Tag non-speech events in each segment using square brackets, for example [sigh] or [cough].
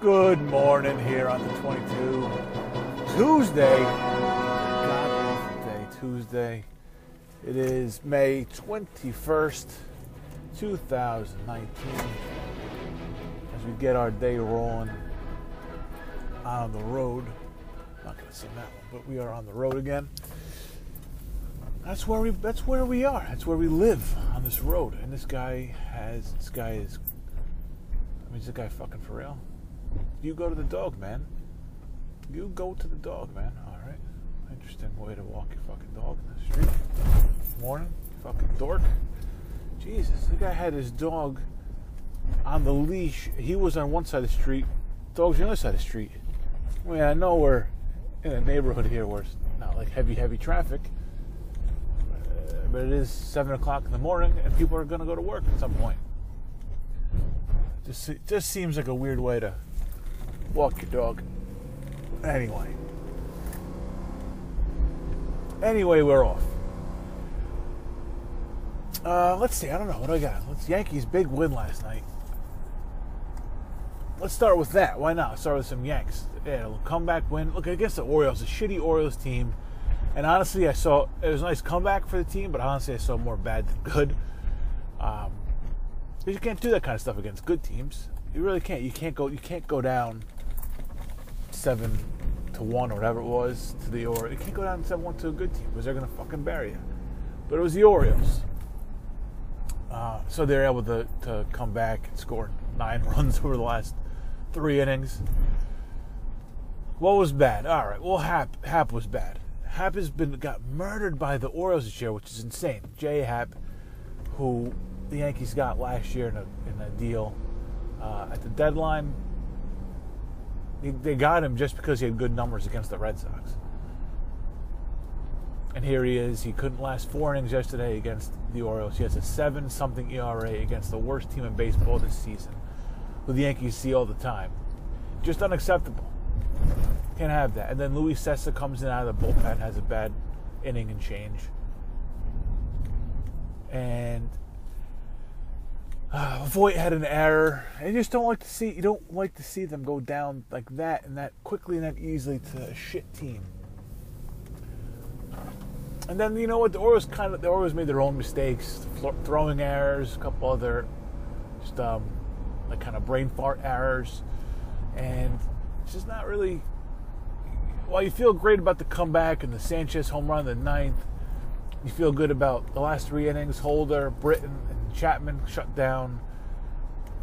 Good morning here on the 22 Tuesday. God awful day, Tuesday. It is May 21st, 2019. As we get our day rolling on the road. not gonna sing that one, but we are on the road again. That's where we that's where we are. That's where we live on this road. And this guy has this guy is I mean is this guy fucking for real? You go to the dog, man. You go to the dog, man. Alright. Interesting way to walk your fucking dog in the street. Morning, fucking dork. Jesus, the guy had his dog on the leash. He was on one side of the street, dog's on the other side of the street. I mean, I know we're in a neighborhood here where it's not like heavy, heavy traffic, uh, but it is seven o'clock in the morning, and people are going to go to work at some point. Just just seems like a weird way to walk your dog. Anyway, anyway, we're off. Uh, let's see. I don't know what do I got. Let's Yankees big win last night. Let's start with that. Why not? Start with some Yanks. Yeah, comeback win. Look against the Orioles, a shitty Orioles team. And honestly, I saw it was a nice comeback for the team, but honestly, I saw more bad than good. Um, you can't do that kind of stuff against good teams. You really can't. You can't go. You can't go down seven to one or whatever it was to the Orioles. You can't go down seven one to a good team because they're gonna fucking bury you. But it was the Orioles. Uh, so they're able to, to come back and score nine [laughs] runs over the last three innings. What was bad? All right. Well, Hap Happ was bad. Happ has been got murdered by the Orioles this year, which is insane. J Happ, who the Yankees got last year in a, in a deal uh, at the deadline, they got him just because he had good numbers against the Red Sox. And here he is. He couldn't last four innings yesterday against the Orioles. He has a seven something ERA against the worst team in baseball this season, who the Yankees see all the time. Just unacceptable. Can't have that. And then Luis Cessa comes in out of the bullpen, has a bad inning and change. And [sighs] uh, Voit had an error. And you just don't like to see you don't like to see them go down like that and that quickly and that easily to a shit team. And then you know what? The Orioles kind of the Orioles made their own mistakes, throwing errors, a couple other just um, like kind of brain fart errors, and it's just not really. While you feel great about the comeback and the Sanchez home run in the ninth, you feel good about the last three innings. Holder, Britton, and Chapman shut down.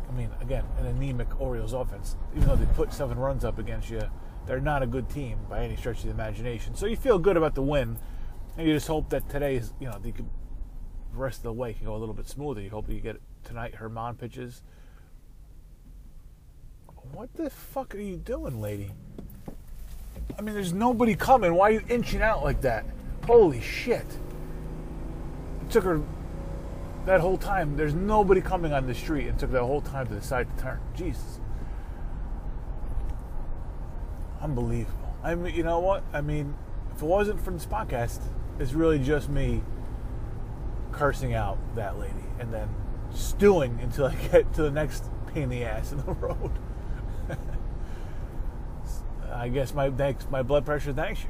I mean, again, an anemic Orioles offense. Even though they put seven runs up against you, they're not a good team by any stretch of the imagination. So you feel good about the win and you just hope that today is, you know, the rest of the way can go a little bit smoother. You hope you get tonight Germán pitches. What the fuck are you doing, lady? I mean, there's nobody coming. Why are you inching out like that? Holy shit. It took her that whole time. There's nobody coming on the street. and took that whole time to decide to turn. Jesus. Unbelievable. I mean, you know what? I mean, if it wasn't for this podcast, it's really just me cursing out that lady and then stewing until I get to the next pain in the ass in the [laughs] road. I guess my thanks, my blood pressure thanks you.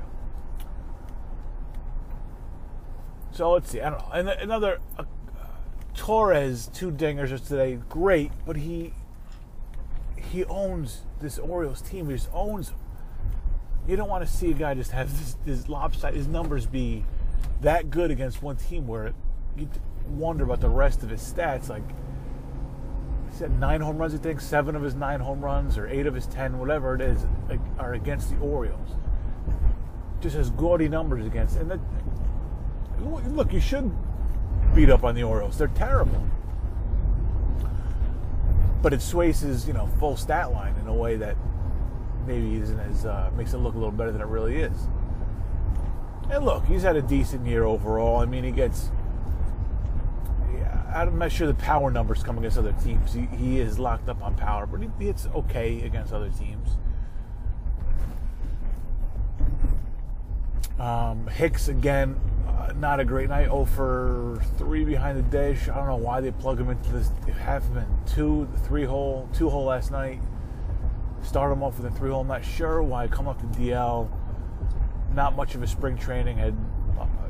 So let's see. I don't know. And another Torres two dingers today. Great, but he he owns this Orioles team. He just owns them. You don't want to see a guy just have this, this lopsided his numbers be that good against one team where you wonder about the rest of his stats. Like, he said nine home runs, I think, seven of his nine home runs, or eight of his ten, whatever it is, are against the Orioles. Just has gaudy numbers against. And that, look, you should beat up on the Orioles. They're terrible. But it his, you know, full stat line in a way that maybe isn't as uh, makes it look a little better than it really is. And look, he's had a decent year overall. I mean, he gets. Yeah, I'm not sure the power numbers come against other teams. He, he is locked up on power, but he, it's okay against other teams. Um, Hicks again, not a great night. Oh for three behind the dish. I don't know why they plug him into this. They have him in two, three hole, two hole last night. Start him off with a three hole. I'm not sure why. Come up to DL. Not much of a spring training. Had,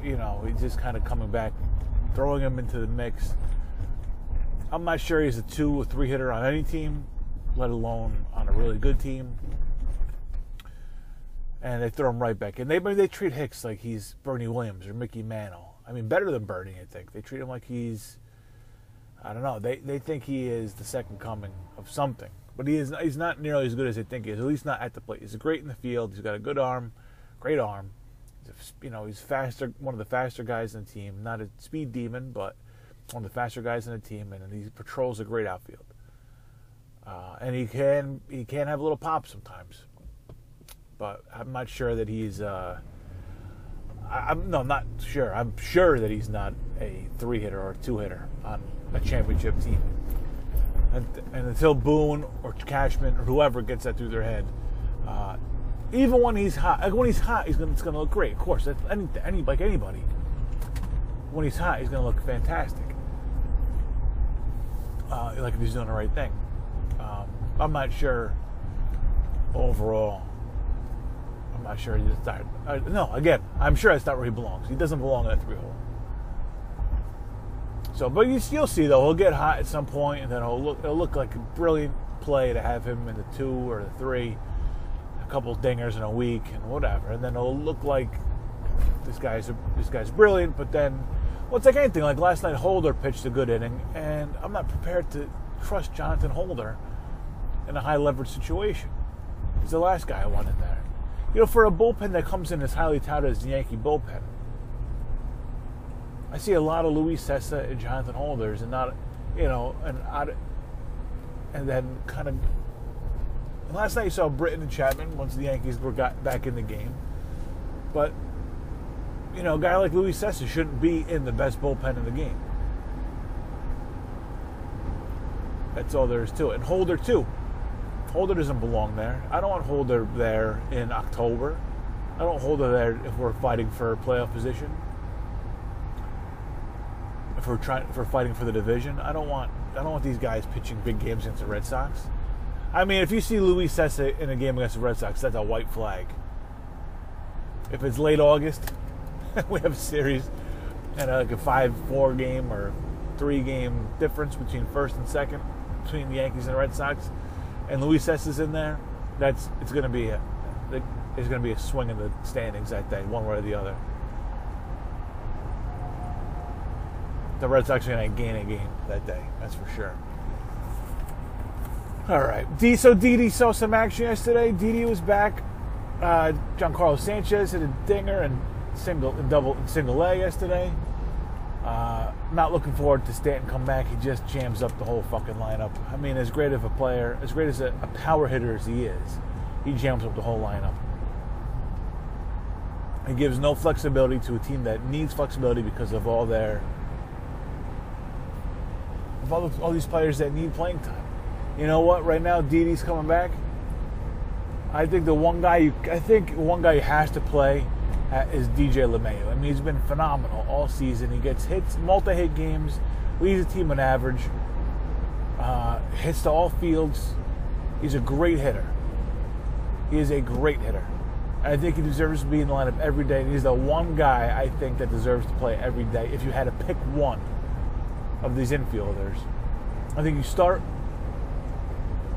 you know, he's just kind of coming back, throwing him into the mix. I'm not sure he's a two or three hitter on any team, let alone on a really good team. And they throw him right back in. They they treat Hicks like he's Bernie Williams or Mickey Mantle. I mean, better than Bernie, I think. They treat him like he's, I don't know. They they think he is the second coming of something, but he is. He's not nearly as good as they think he is. At least not at the plate. He's great in the field. He's got a good arm, great arm. He's a, you know, he's faster. One of the faster guys in the team. Not a speed demon, but one of the faster guys in the team, and he patrols a great outfield. Uh, and he can he can have a little pop sometimes, but I'm not sure that he's. Uh, I, am no, not sure. I'm sure that he's not a three hitter or two hitter on a championship team. And, and, until Boone or Cashman or whoever gets that through their head, uh, even when he's hot, when he's hot, he's gonna, it's going to look great. Of course, any, any like anybody. When he's hot, he's going to look fantastic. Uh, like if he's doing the right thing. Um, I'm not sure overall I'm not sure he's not. Uh, no, again, I'm sure that's not where he belongs. He doesn't belong in a three hole. So, but you, will see though, he'll get hot at some point, and then it'll look it'll look like a brilliant play to have him in the two or the three, a couple dingers in a week and whatever, and then it'll look like this guy's this guy's brilliant. But then, well, it's like anything. Like last night, Holder pitched a good inning, and I'm not prepared to trust Jonathan Holder in a high leverage situation. He's the last guy I want in there. You know, for a bullpen that comes in as highly touted as the Yankee bullpen, I see a lot of Luis Cessa and Jonathan Holders, and not, you know, and and then kind of. Last night you saw Britton and Chapman once the Yankees were got back in the game, but you know, a guy like Luis Cessa shouldn't be in the best bullpen in the game. That's all there is to it. And Holder too. Holder doesn't belong there. I don't want Holder there in October. I don't hold Holder there if we're fighting for a playoff position. If we're trying, we're fighting for the division, I don't want. I don't want these guys pitching big games against the Red Sox. I mean, if you see Luis Cessa in a game against the Red Sox, that's a white flag. If it's late August, [laughs] we have a series and uh, like a five-four game or three-game difference between first and second between the Yankees and the Red Sox and Luis Cessa is in there, that's it's going to be a there's going to be a swing in the standings that day, one way or the other. The Red Sox are going to gain a game that day, that's for sure. All right, D. So Didi saw some action yesterday. Didi was back. Uh, Giancarlo Sanchez hit a dinger and single and double single A yesterday. Uh, not looking forward to Stanton come back. He just jams up the whole fucking lineup. I mean, as great of a player, as great as a, a power hitter as he is, he jams up the whole lineup. He gives no flexibility to a team that needs flexibility because of all their of all, all these players that need playing time. You know what? Right now, Didi's coming back. I think the one guy you, I think one guy has to play is DJ LeMahieu. I mean, he's been phenomenal all season. He gets hits, multi-hit games, leads the team on average, uh, hits to all fields. He's a great hitter. He is a great hitter. I think he deserves to be in the lineup every day. And he's the one guy I think that deserves to play every day. If you had to pick one of these infielders, I think you start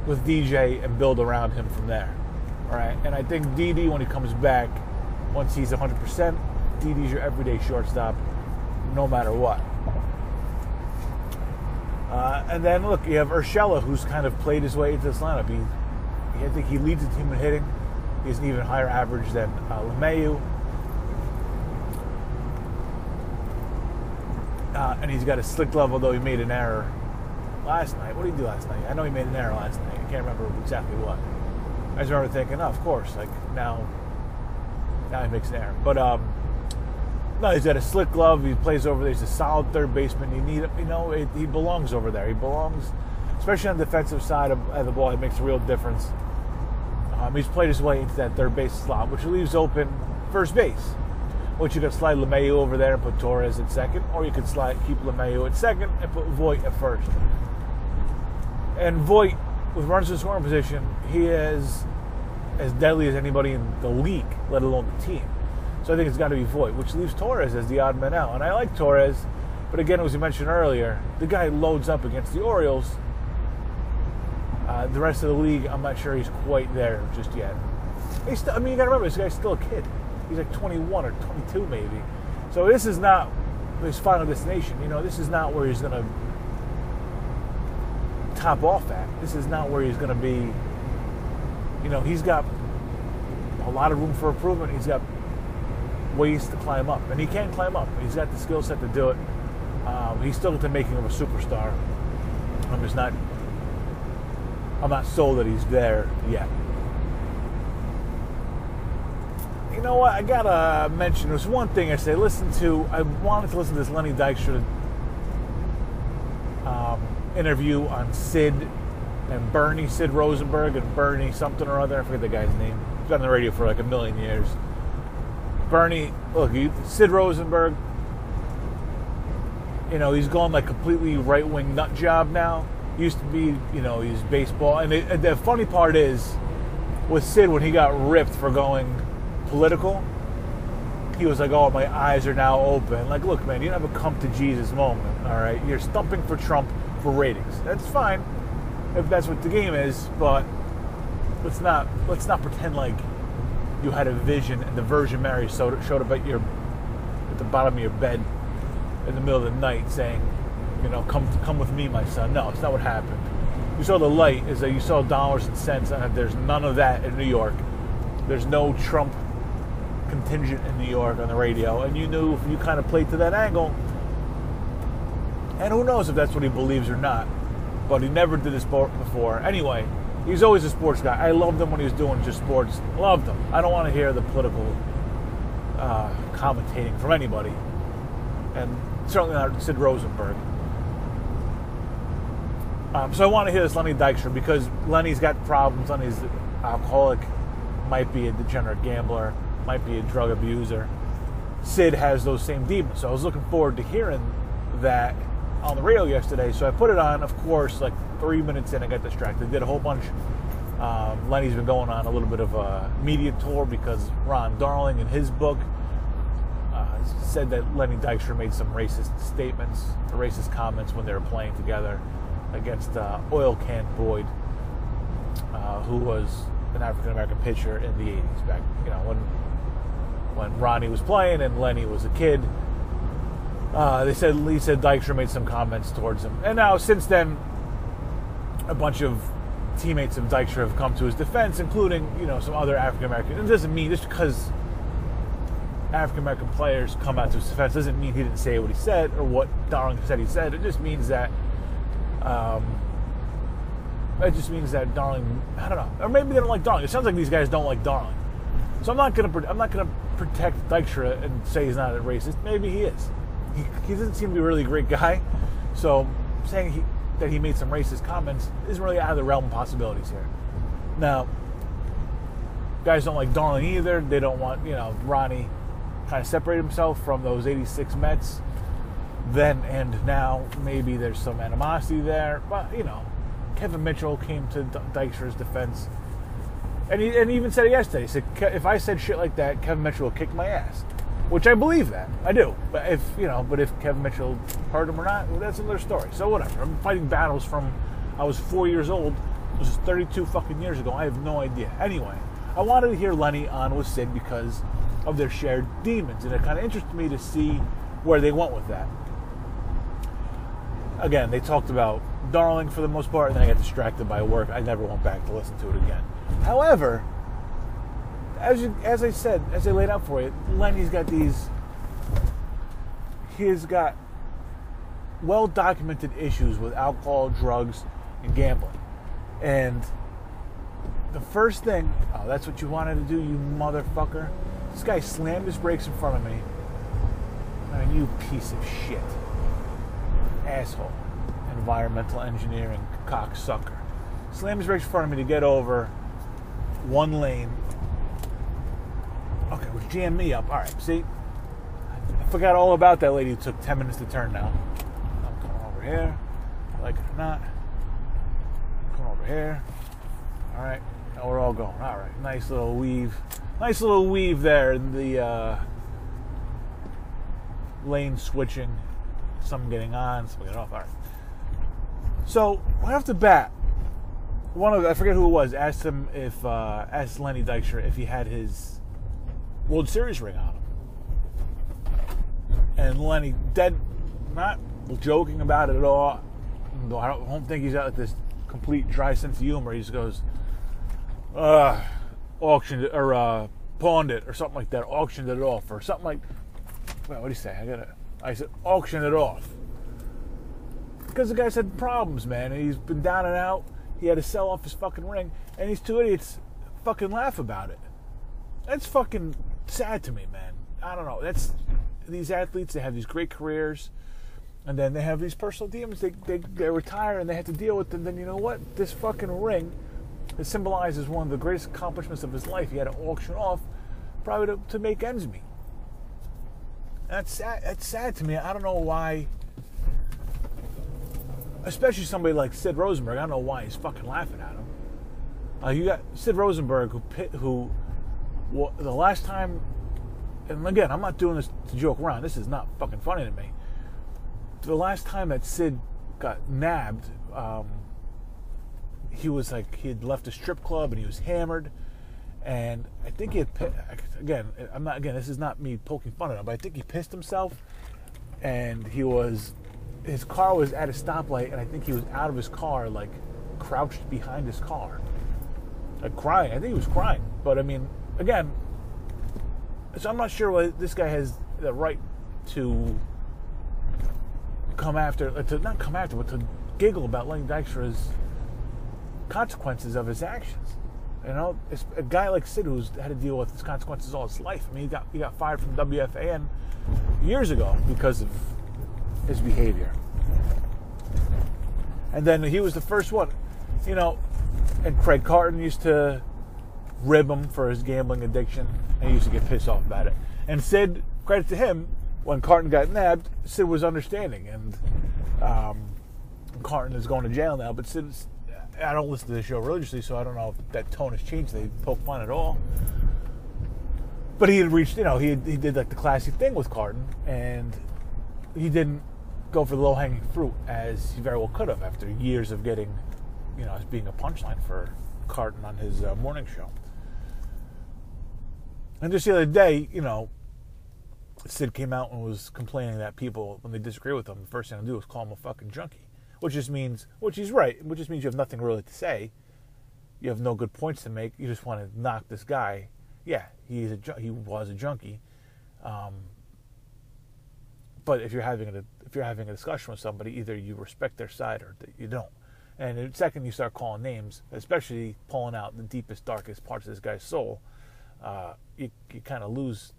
with DJ and build around him from there. All right, and I think Didi, when he comes back once he's 100%, Didi's your everyday shortstop, no matter what. Uh, and then look, you have Urshela, who's kind of played his way into this lineup. He, I think he leads the team in hitting. He has an even higher average than uh, LeMahieu. Uh, and he's got a slick level, though he made an error last night. What did he do last night? I know he made an error last night. I can't remember exactly what. I just remember thinking, oh, of course, like now now he makes. But um, no, he's got a slick glove. He plays over there. He's a solid third baseman. You need, you know, it, he belongs over there. He belongs, especially on the defensive side of, of the ball. It makes a real difference. Um, he's played his way into that third base slot, which leaves open first base. Which you could slide LeMahieu over there and put Torres at second, or you could slide keep LeMahieu at second and put Voit at first. And Voit with runners in scoring position, he is as deadly as anybody in the league, let alone the team. So I think it's got to be Voit, which leaves Torres as the odd man out. And I like Torres, but again, as you mentioned earlier, the guy loads up against the Orioles. Uh, the rest of the league, I'm not sure he's quite there just yet. He's still, I mean, you got to remember, this guy's still a kid. He's like 21 or 22 maybe. So this is not his final destination. You know, this is not where he's going to top off at. This is not where he's going to be. You know, he's got a lot of room for improvement. He's got ways to climb up, and he can climb up. He's got the skill set to do it. Um, he's still at the making of a superstar. I'm just not. I'm not sold that he's there yet. You know what? I gotta mention. There's one thing I say. Listen to. I wanted to listen to this Lenny Dykstra um, interview on Sid and Bernie, Sid Rosenberg and Bernie something or other. I forget the guy's name. He's been on the radio for like a million years. Bernie, look, Sid Rosenberg, you know, he's gone like completely right wing nut job now. Used to be, you know, he's baseball. And, it, the funny part is, with Sid, when he got ripped for going political, he was like, "Oh, my eyes are now open." Like, look, man, you don't have a come to Jesus moment. All right, you're stumping for Trump for ratings. That's fine if that's what the game is, but let's not let's not pretend like you had a vision and the Virgin Mary showed up at your at the bottom of your bed in the middle of the night saying, you know, come come with me, my son. No, it's not what happened. You saw the light is that you saw dollars and cents, and there's none of that in New York. There's no Trump contingent in New York on the radio, and you knew if you kind of played to that angle. And who knows if that's what he believes or not. But he never did this before. Anyway, he's always a sports guy. I loved him when he was doing just sports. Loved him. I don't want to hear the political uh, commentating from anybody, and certainly not Sid Rosenberg. Um, so I want to hear this Lenny Dykstra because Lenny's got problems. Lenny's alcoholic, might be a degenerate gambler, might be a drug abuser. Sid has those same demons. So I was looking forward to hearing that on the radio yesterday. So I put it on. Of course, like three minutes in, I got distracted. Did a whole bunch. Um, Lenny's been going on a little bit of a media tour because Ron Darling, in his book, uh, said that Lenny Dykstra made some racist statements, racist comments when they were playing together against uh, Oil Can Boyd, uh, who was an African American pitcher in the 80s back, you know, when when Ronnie was playing and Lenny was a kid. Uh, they said said Dykstra made some comments towards him, and now since then, a bunch of teammates of Dykstra have come to his defense, including you know some other African American. It doesn't mean just because African American players come out to his defense doesn't mean he didn't say what he said or what Darling said he said. It just means that. Um, it just means that Darling, I don't know, or maybe they don't like Darling. It sounds like these guys don't like Darling. So I'm not gonna, I'm not gonna protect Dykstra and say he's not a racist. Maybe he is he, he doesn't seem to be a really great guy. So saying he, that he made some racist comments isn't really out of the realm of possibilities here. Now, guys don't like Darling either. They don't want, you know, Ronnie kind of separate himself from those 86 Mets. Then and now, maybe there's some animosity there. But, you know, Kevin Mitchell came to Dykstra's defense. And he, and he even said it yesterday. He said, if I said shit like that, Kevin Mitchell will kick my ass which I believe that I do. But if you know, but if Kevin Mitchell hurt him or not, well, that's another story. So whatever. I'm fighting battles from I was four years old. This is 32 fucking years ago. I have no idea. Anyway, I wanted to hear Lenny on with Sid because of their shared demons, and it kind of interested me to see where they went with that. Again, they talked about Darling for the most part, and then I got distracted by work. I never went back to listen to it again. However, as you, as I said, as I laid out for you, Lenny's got these. He's got well documented issues with alcohol, drugs, and gambling. And the first thing, oh, that's what you wanted to do, you motherfucker. This guy slammed his brakes in front of me. I mean, you piece of shit. Asshole. Environmental engineering cocksucker. Slammed his brakes in front of me to get over one lane Okay, well, jam me up. All right, see? I forgot all about that lady who took 10 minutes to turn now. I'm coming over here, like it or not. Over over here. All right, now we're all going. All right, nice little weave, nice little weave there in the uh, lane switching. Some getting on, some getting off. All right. So right off the bat, one of I forget who it was asked him if uh, asked Lenny Dykstra if he had his World Series ring on him, and Lenny dead, not joking about it at all. I don't, don't think he's got like this complete dry sense of humor. He just goes, uh, auctioned it or uh, pawned it or something like that. Auctioned it off or something like. Well, what do you say? I got it. I said auction it off because the guy's had problems, man. And he's been down and out. He had to sell off his fucking ring, and these two idiots fucking laugh about it. That's fucking sad to me, man. I don't know. That's these athletes. They have these great careers, and then they have these personal demons. They they, they retire and they have to deal with them. Then you know what? This fucking ring that symbolizes one of the greatest accomplishments of his life. He had to auction off, probably to, to make ends meet. That's sad. That's sad to me. I don't know why especially somebody like Sid Rosenberg. I don't know why he's fucking laughing at him. Uh, you got Sid Rosenberg, who who well, the last time, and again, I'm not doing this to joke around. This is not fucking funny to me. The last time that Sid got nabbed, um, he was like he had left a strip club and he was hammered, and I think he had again. I'm not again. This is not me poking fun at him, but I think he pissed himself, and he was his car was at a stoplight, and I think he was out of his car, like crouched behind his car, like crying. I think he was crying. But I mean, again, so I'm not sure whether this guy has the right to come after, uh, to not come after, but to giggle about Lenny Dykstra's consequences of his actions. You know, it's a guy like Sid who's had to deal with his consequences all his life. I mean, he got he got fired from WFAN years ago because of his behavior. And then he was the first one, you know, and Craig Carton used to rib him for his gambling addiction, and he used to get pissed off about it. And Sid, credit to him, when Carton got nabbed, Sid was understanding, and um, Carton is going to jail now. But Sid, I don't listen to the show religiously, so I don't know if that tone has changed. They poke fun at all. But he had reached, you know, he, he did like the classy thing with Carton, and he didn't go for the low hanging fruit as he very well could have after years of getting, you know, as being a punchline for Carton on his uh, morning show. And just the other day, you know, Sid came out and was complaining that people, when they disagree with him, the first thing they do is call him a fucking junkie. Which just means, which he's right, which just means you have nothing really to say. You have no good points to make. You just want to knock this guy. Yeah, he's a he was a junkie. Um, but if you're having a if you're having a discussion with somebody, either you respect their side or you don't. And the second you start calling names, especially pulling out the deepest, darkest parts of this guy's soul, uh, you, you kind of lose.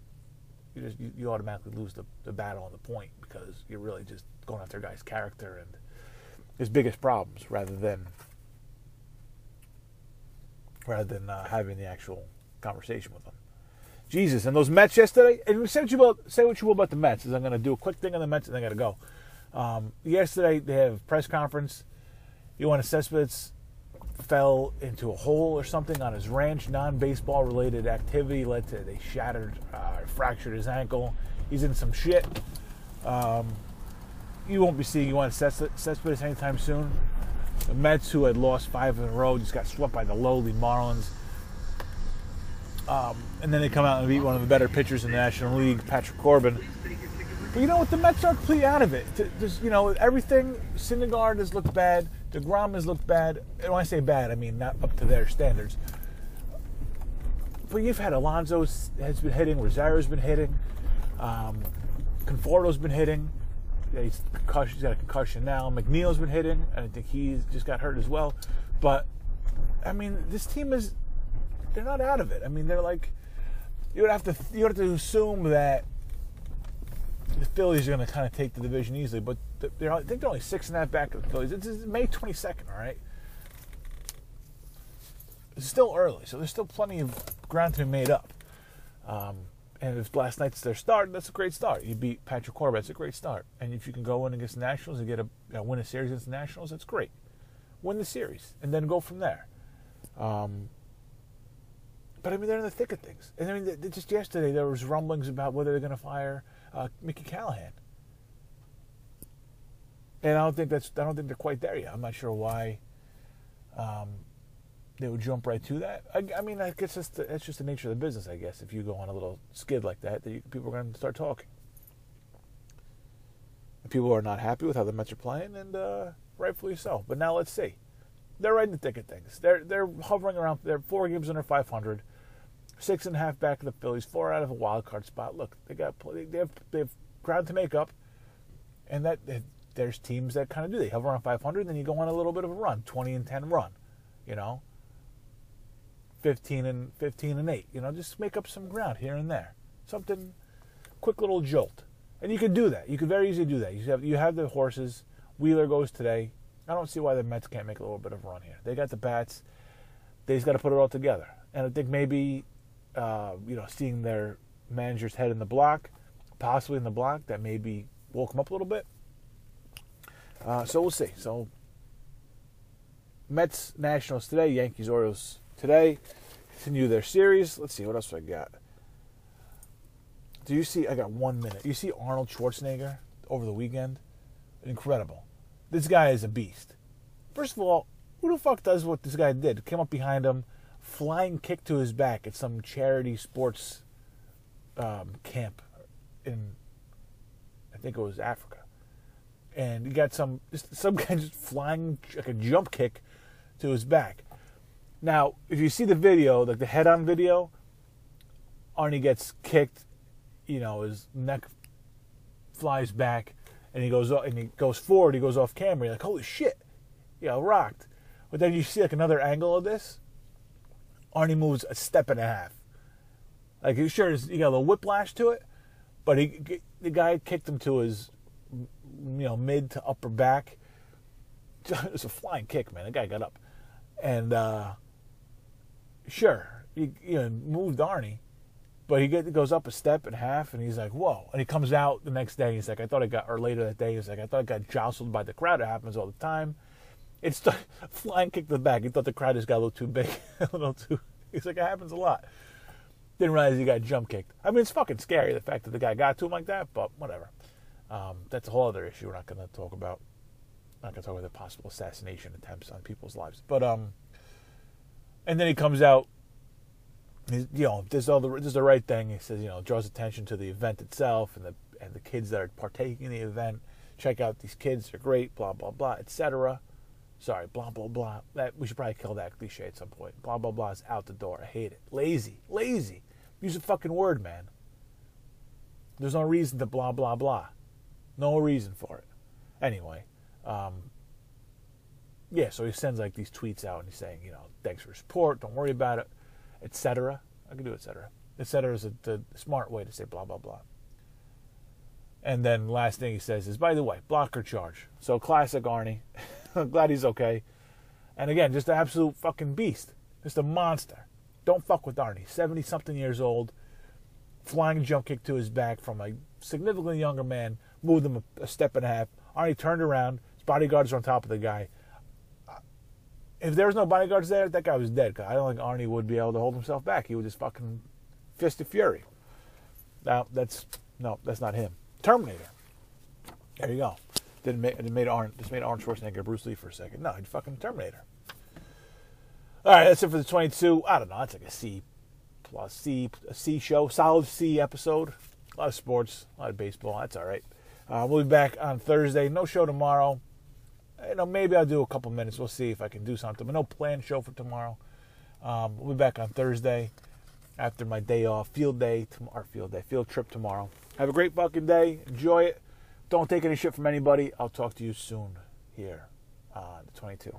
You, just, you, you automatically lose the, the battle on the point because you're really just going after a guy's character and his biggest problems rather than rather than uh, having the actual conversation with him. Jesus, and those Mets yesterday. And say what you will, say what you will about the Mets. Is I'm going to do a quick thing on the Mets and I got to go. Um, yesterday they have press conference. Yoenis Cespedes fell into a hole or something on his ranch. Non-baseball related activity led to they shattered, uh, fractured his ankle. He's in some shit. Um, you won't be seeing Yoenis Cespedes anytime soon. The Mets, who had lost five in a row, just got swept by the lowly Marlins. Um, and then they come out and beat one of the better pitchers in the National League, Patrick Corbin. But you know what? The Mets are completely out of it. There's, you know, everything. Syndergaard has looked bad. Degrom has looked bad. And when I say bad, I mean not up to their standards. But you've had Alonso has been hitting. Rosario's been hitting. Um, Conforto's been hitting. He's, he's got a concussion now. McNeil's been hitting. I think he's just got hurt as well. But I mean, this team is they're not out of it. I mean, they're like you would have to you would have to assume that the Phillies are going to kind of take the division easily, but they're I think they're only six and a half back of the Phillies. It's May twenty second, all right. It's still early, so there's still plenty of ground to be made up. Um, and if last night's their start, that's a great start. You beat Patrick Corbin, that's a great start. And if you can go in against the Nationals and get a you know, win a series against the Nationals, that's great. win the series, and then go from there. Um, but I mean, they're in the thick of things. And I mean, just yesterday there was rumblings about whether they're going to fire uh, Mickey Callaway, and I don't think that's I don't think they're quite there yet. I'm not sure why um, they would jump right to that. I, I mean, I guess that's, the, that's just the nature of the business. I guess if you go on a little skid like that, that you, people are going to start talking. People are not happy with how the Mets are playing, and uh, rightfully so. But now let's see. They're right in the thick of things. They're they're hovering around. They're four games under 500, six and a half back of the Phillies, four out of a wild card spot. Look, they got they have they have ground to make up, and that there's teams that kind of do. They hover around 500, then you go on a little bit of a run, 20 and 10 run, you know, 15 and 15 and 8. You know, just make up some ground here and there, something quick little jolt, and you could do that. You could very easily do that. You have you have the horses. Wheeler goes today. I don't see why the Mets can't make a little bit of a run here. They got the bats. They just got to put it all together. And I think maybe, uh, you know, seeing their manager's head in the block, possibly in the block, that maybe woke them up a little bit. Uh, so we'll see. So Mets Nationals today, Yankees Orioles today. Continue their series. Let's see what else I got. Do you see? I got one minute. You see Arnold Schwarzenegger over the weekend? Incredible. This guy is a beast. First of all, who the fuck does what this guy did? Came up behind him, flying kick to his back at some charity sports um, camp in, I think it was Africa and he got some some [laughs] guy just flying like a jump kick to his back. Now, if you see the video, like the head-on video, Arnie gets kicked. You know, his neck flies back, and he goes and he goes forward. He goes off camera. You're like, holy shit, yeah, rocked. But then you see like another angle of this. Arnie moves a step and a half. Like he sure is you got a little whiplash to it, but he the guy kicked him to his you know, mid to upper back. [laughs] It was a flying kick, man. The guy got up. And uh, sure, he you know, moved Arnie, but he get, goes up a step and a half, and he's like, whoa. And he comes out the next day. He's like, I thought I got, or later that day, he's like, I thought I got jostled by the crowd. It happens all the time. It's [laughs] the flying kick to the back. He thought the crowd just got a little too big, [laughs] a little too. He's like, it happens a lot. Didn't realize he got jump kicked. I mean, it's fucking scary the fact that the guy got to him like that, but whatever. Um, that's a whole other issue we're not going to talk about. Not going to talk about the possible assassination attempts on people's lives. But um, and then he comes out. You know, this all the is the right thing. He says, you know, draws attention to the event itself and the and the kids that are partaking in the event. Check out these kids; they're great. Blah blah blah, etc. Sorry, blah blah blah. That we should probably kill that cliche at some point. Blah blah blah is out the door. I hate it. Lazy, lazy. Use a fucking word, man. There's no reason to blah blah blah. No reason for it. Anyway, um, yeah, so he sends like these tweets out and he's saying, you know, thanks for support, don't worry about it, etc. I can do etc. Etc. is a, the smart way to say blah blah blah. And then last thing he says is, by the way, blocker charge. So classic Arnie. [laughs] [laughs] Glad he's okay. And again, just an absolute fucking beast. Just a monster. Don't fuck with Arnie. 70 something years old. Flying jump kick to his back from a significantly younger man moved him a, a step and a half. Arnie turned around. His bodyguards are on top of the guy. Uh, if there was no bodyguards there, that guy was dead. I don't think Arnie would be able to hold himself back. He would just fucking fist of fury. Now that's no, that's not him. Terminator. There you go. It made Arnold just made Arnold Schwarzenegger Bruce Lee for a second. No, he's fucking Terminator. All right, that's it for the 22. I don't know. It's like a C plus C, a C show, solid C episode. A lot of sports, a lot of baseball. That's all right. Uh, we'll be back on Thursday. No show tomorrow. You know, maybe I'll do a couple minutes. We'll see if I can do something. But no planned show for tomorrow. Um, we'll be back on Thursday after my day off, field day, tomorrow, field day, field trip tomorrow. Have a great fucking day. Enjoy it. Don't take any shit from anybody. I'll talk to you soon here on the 22.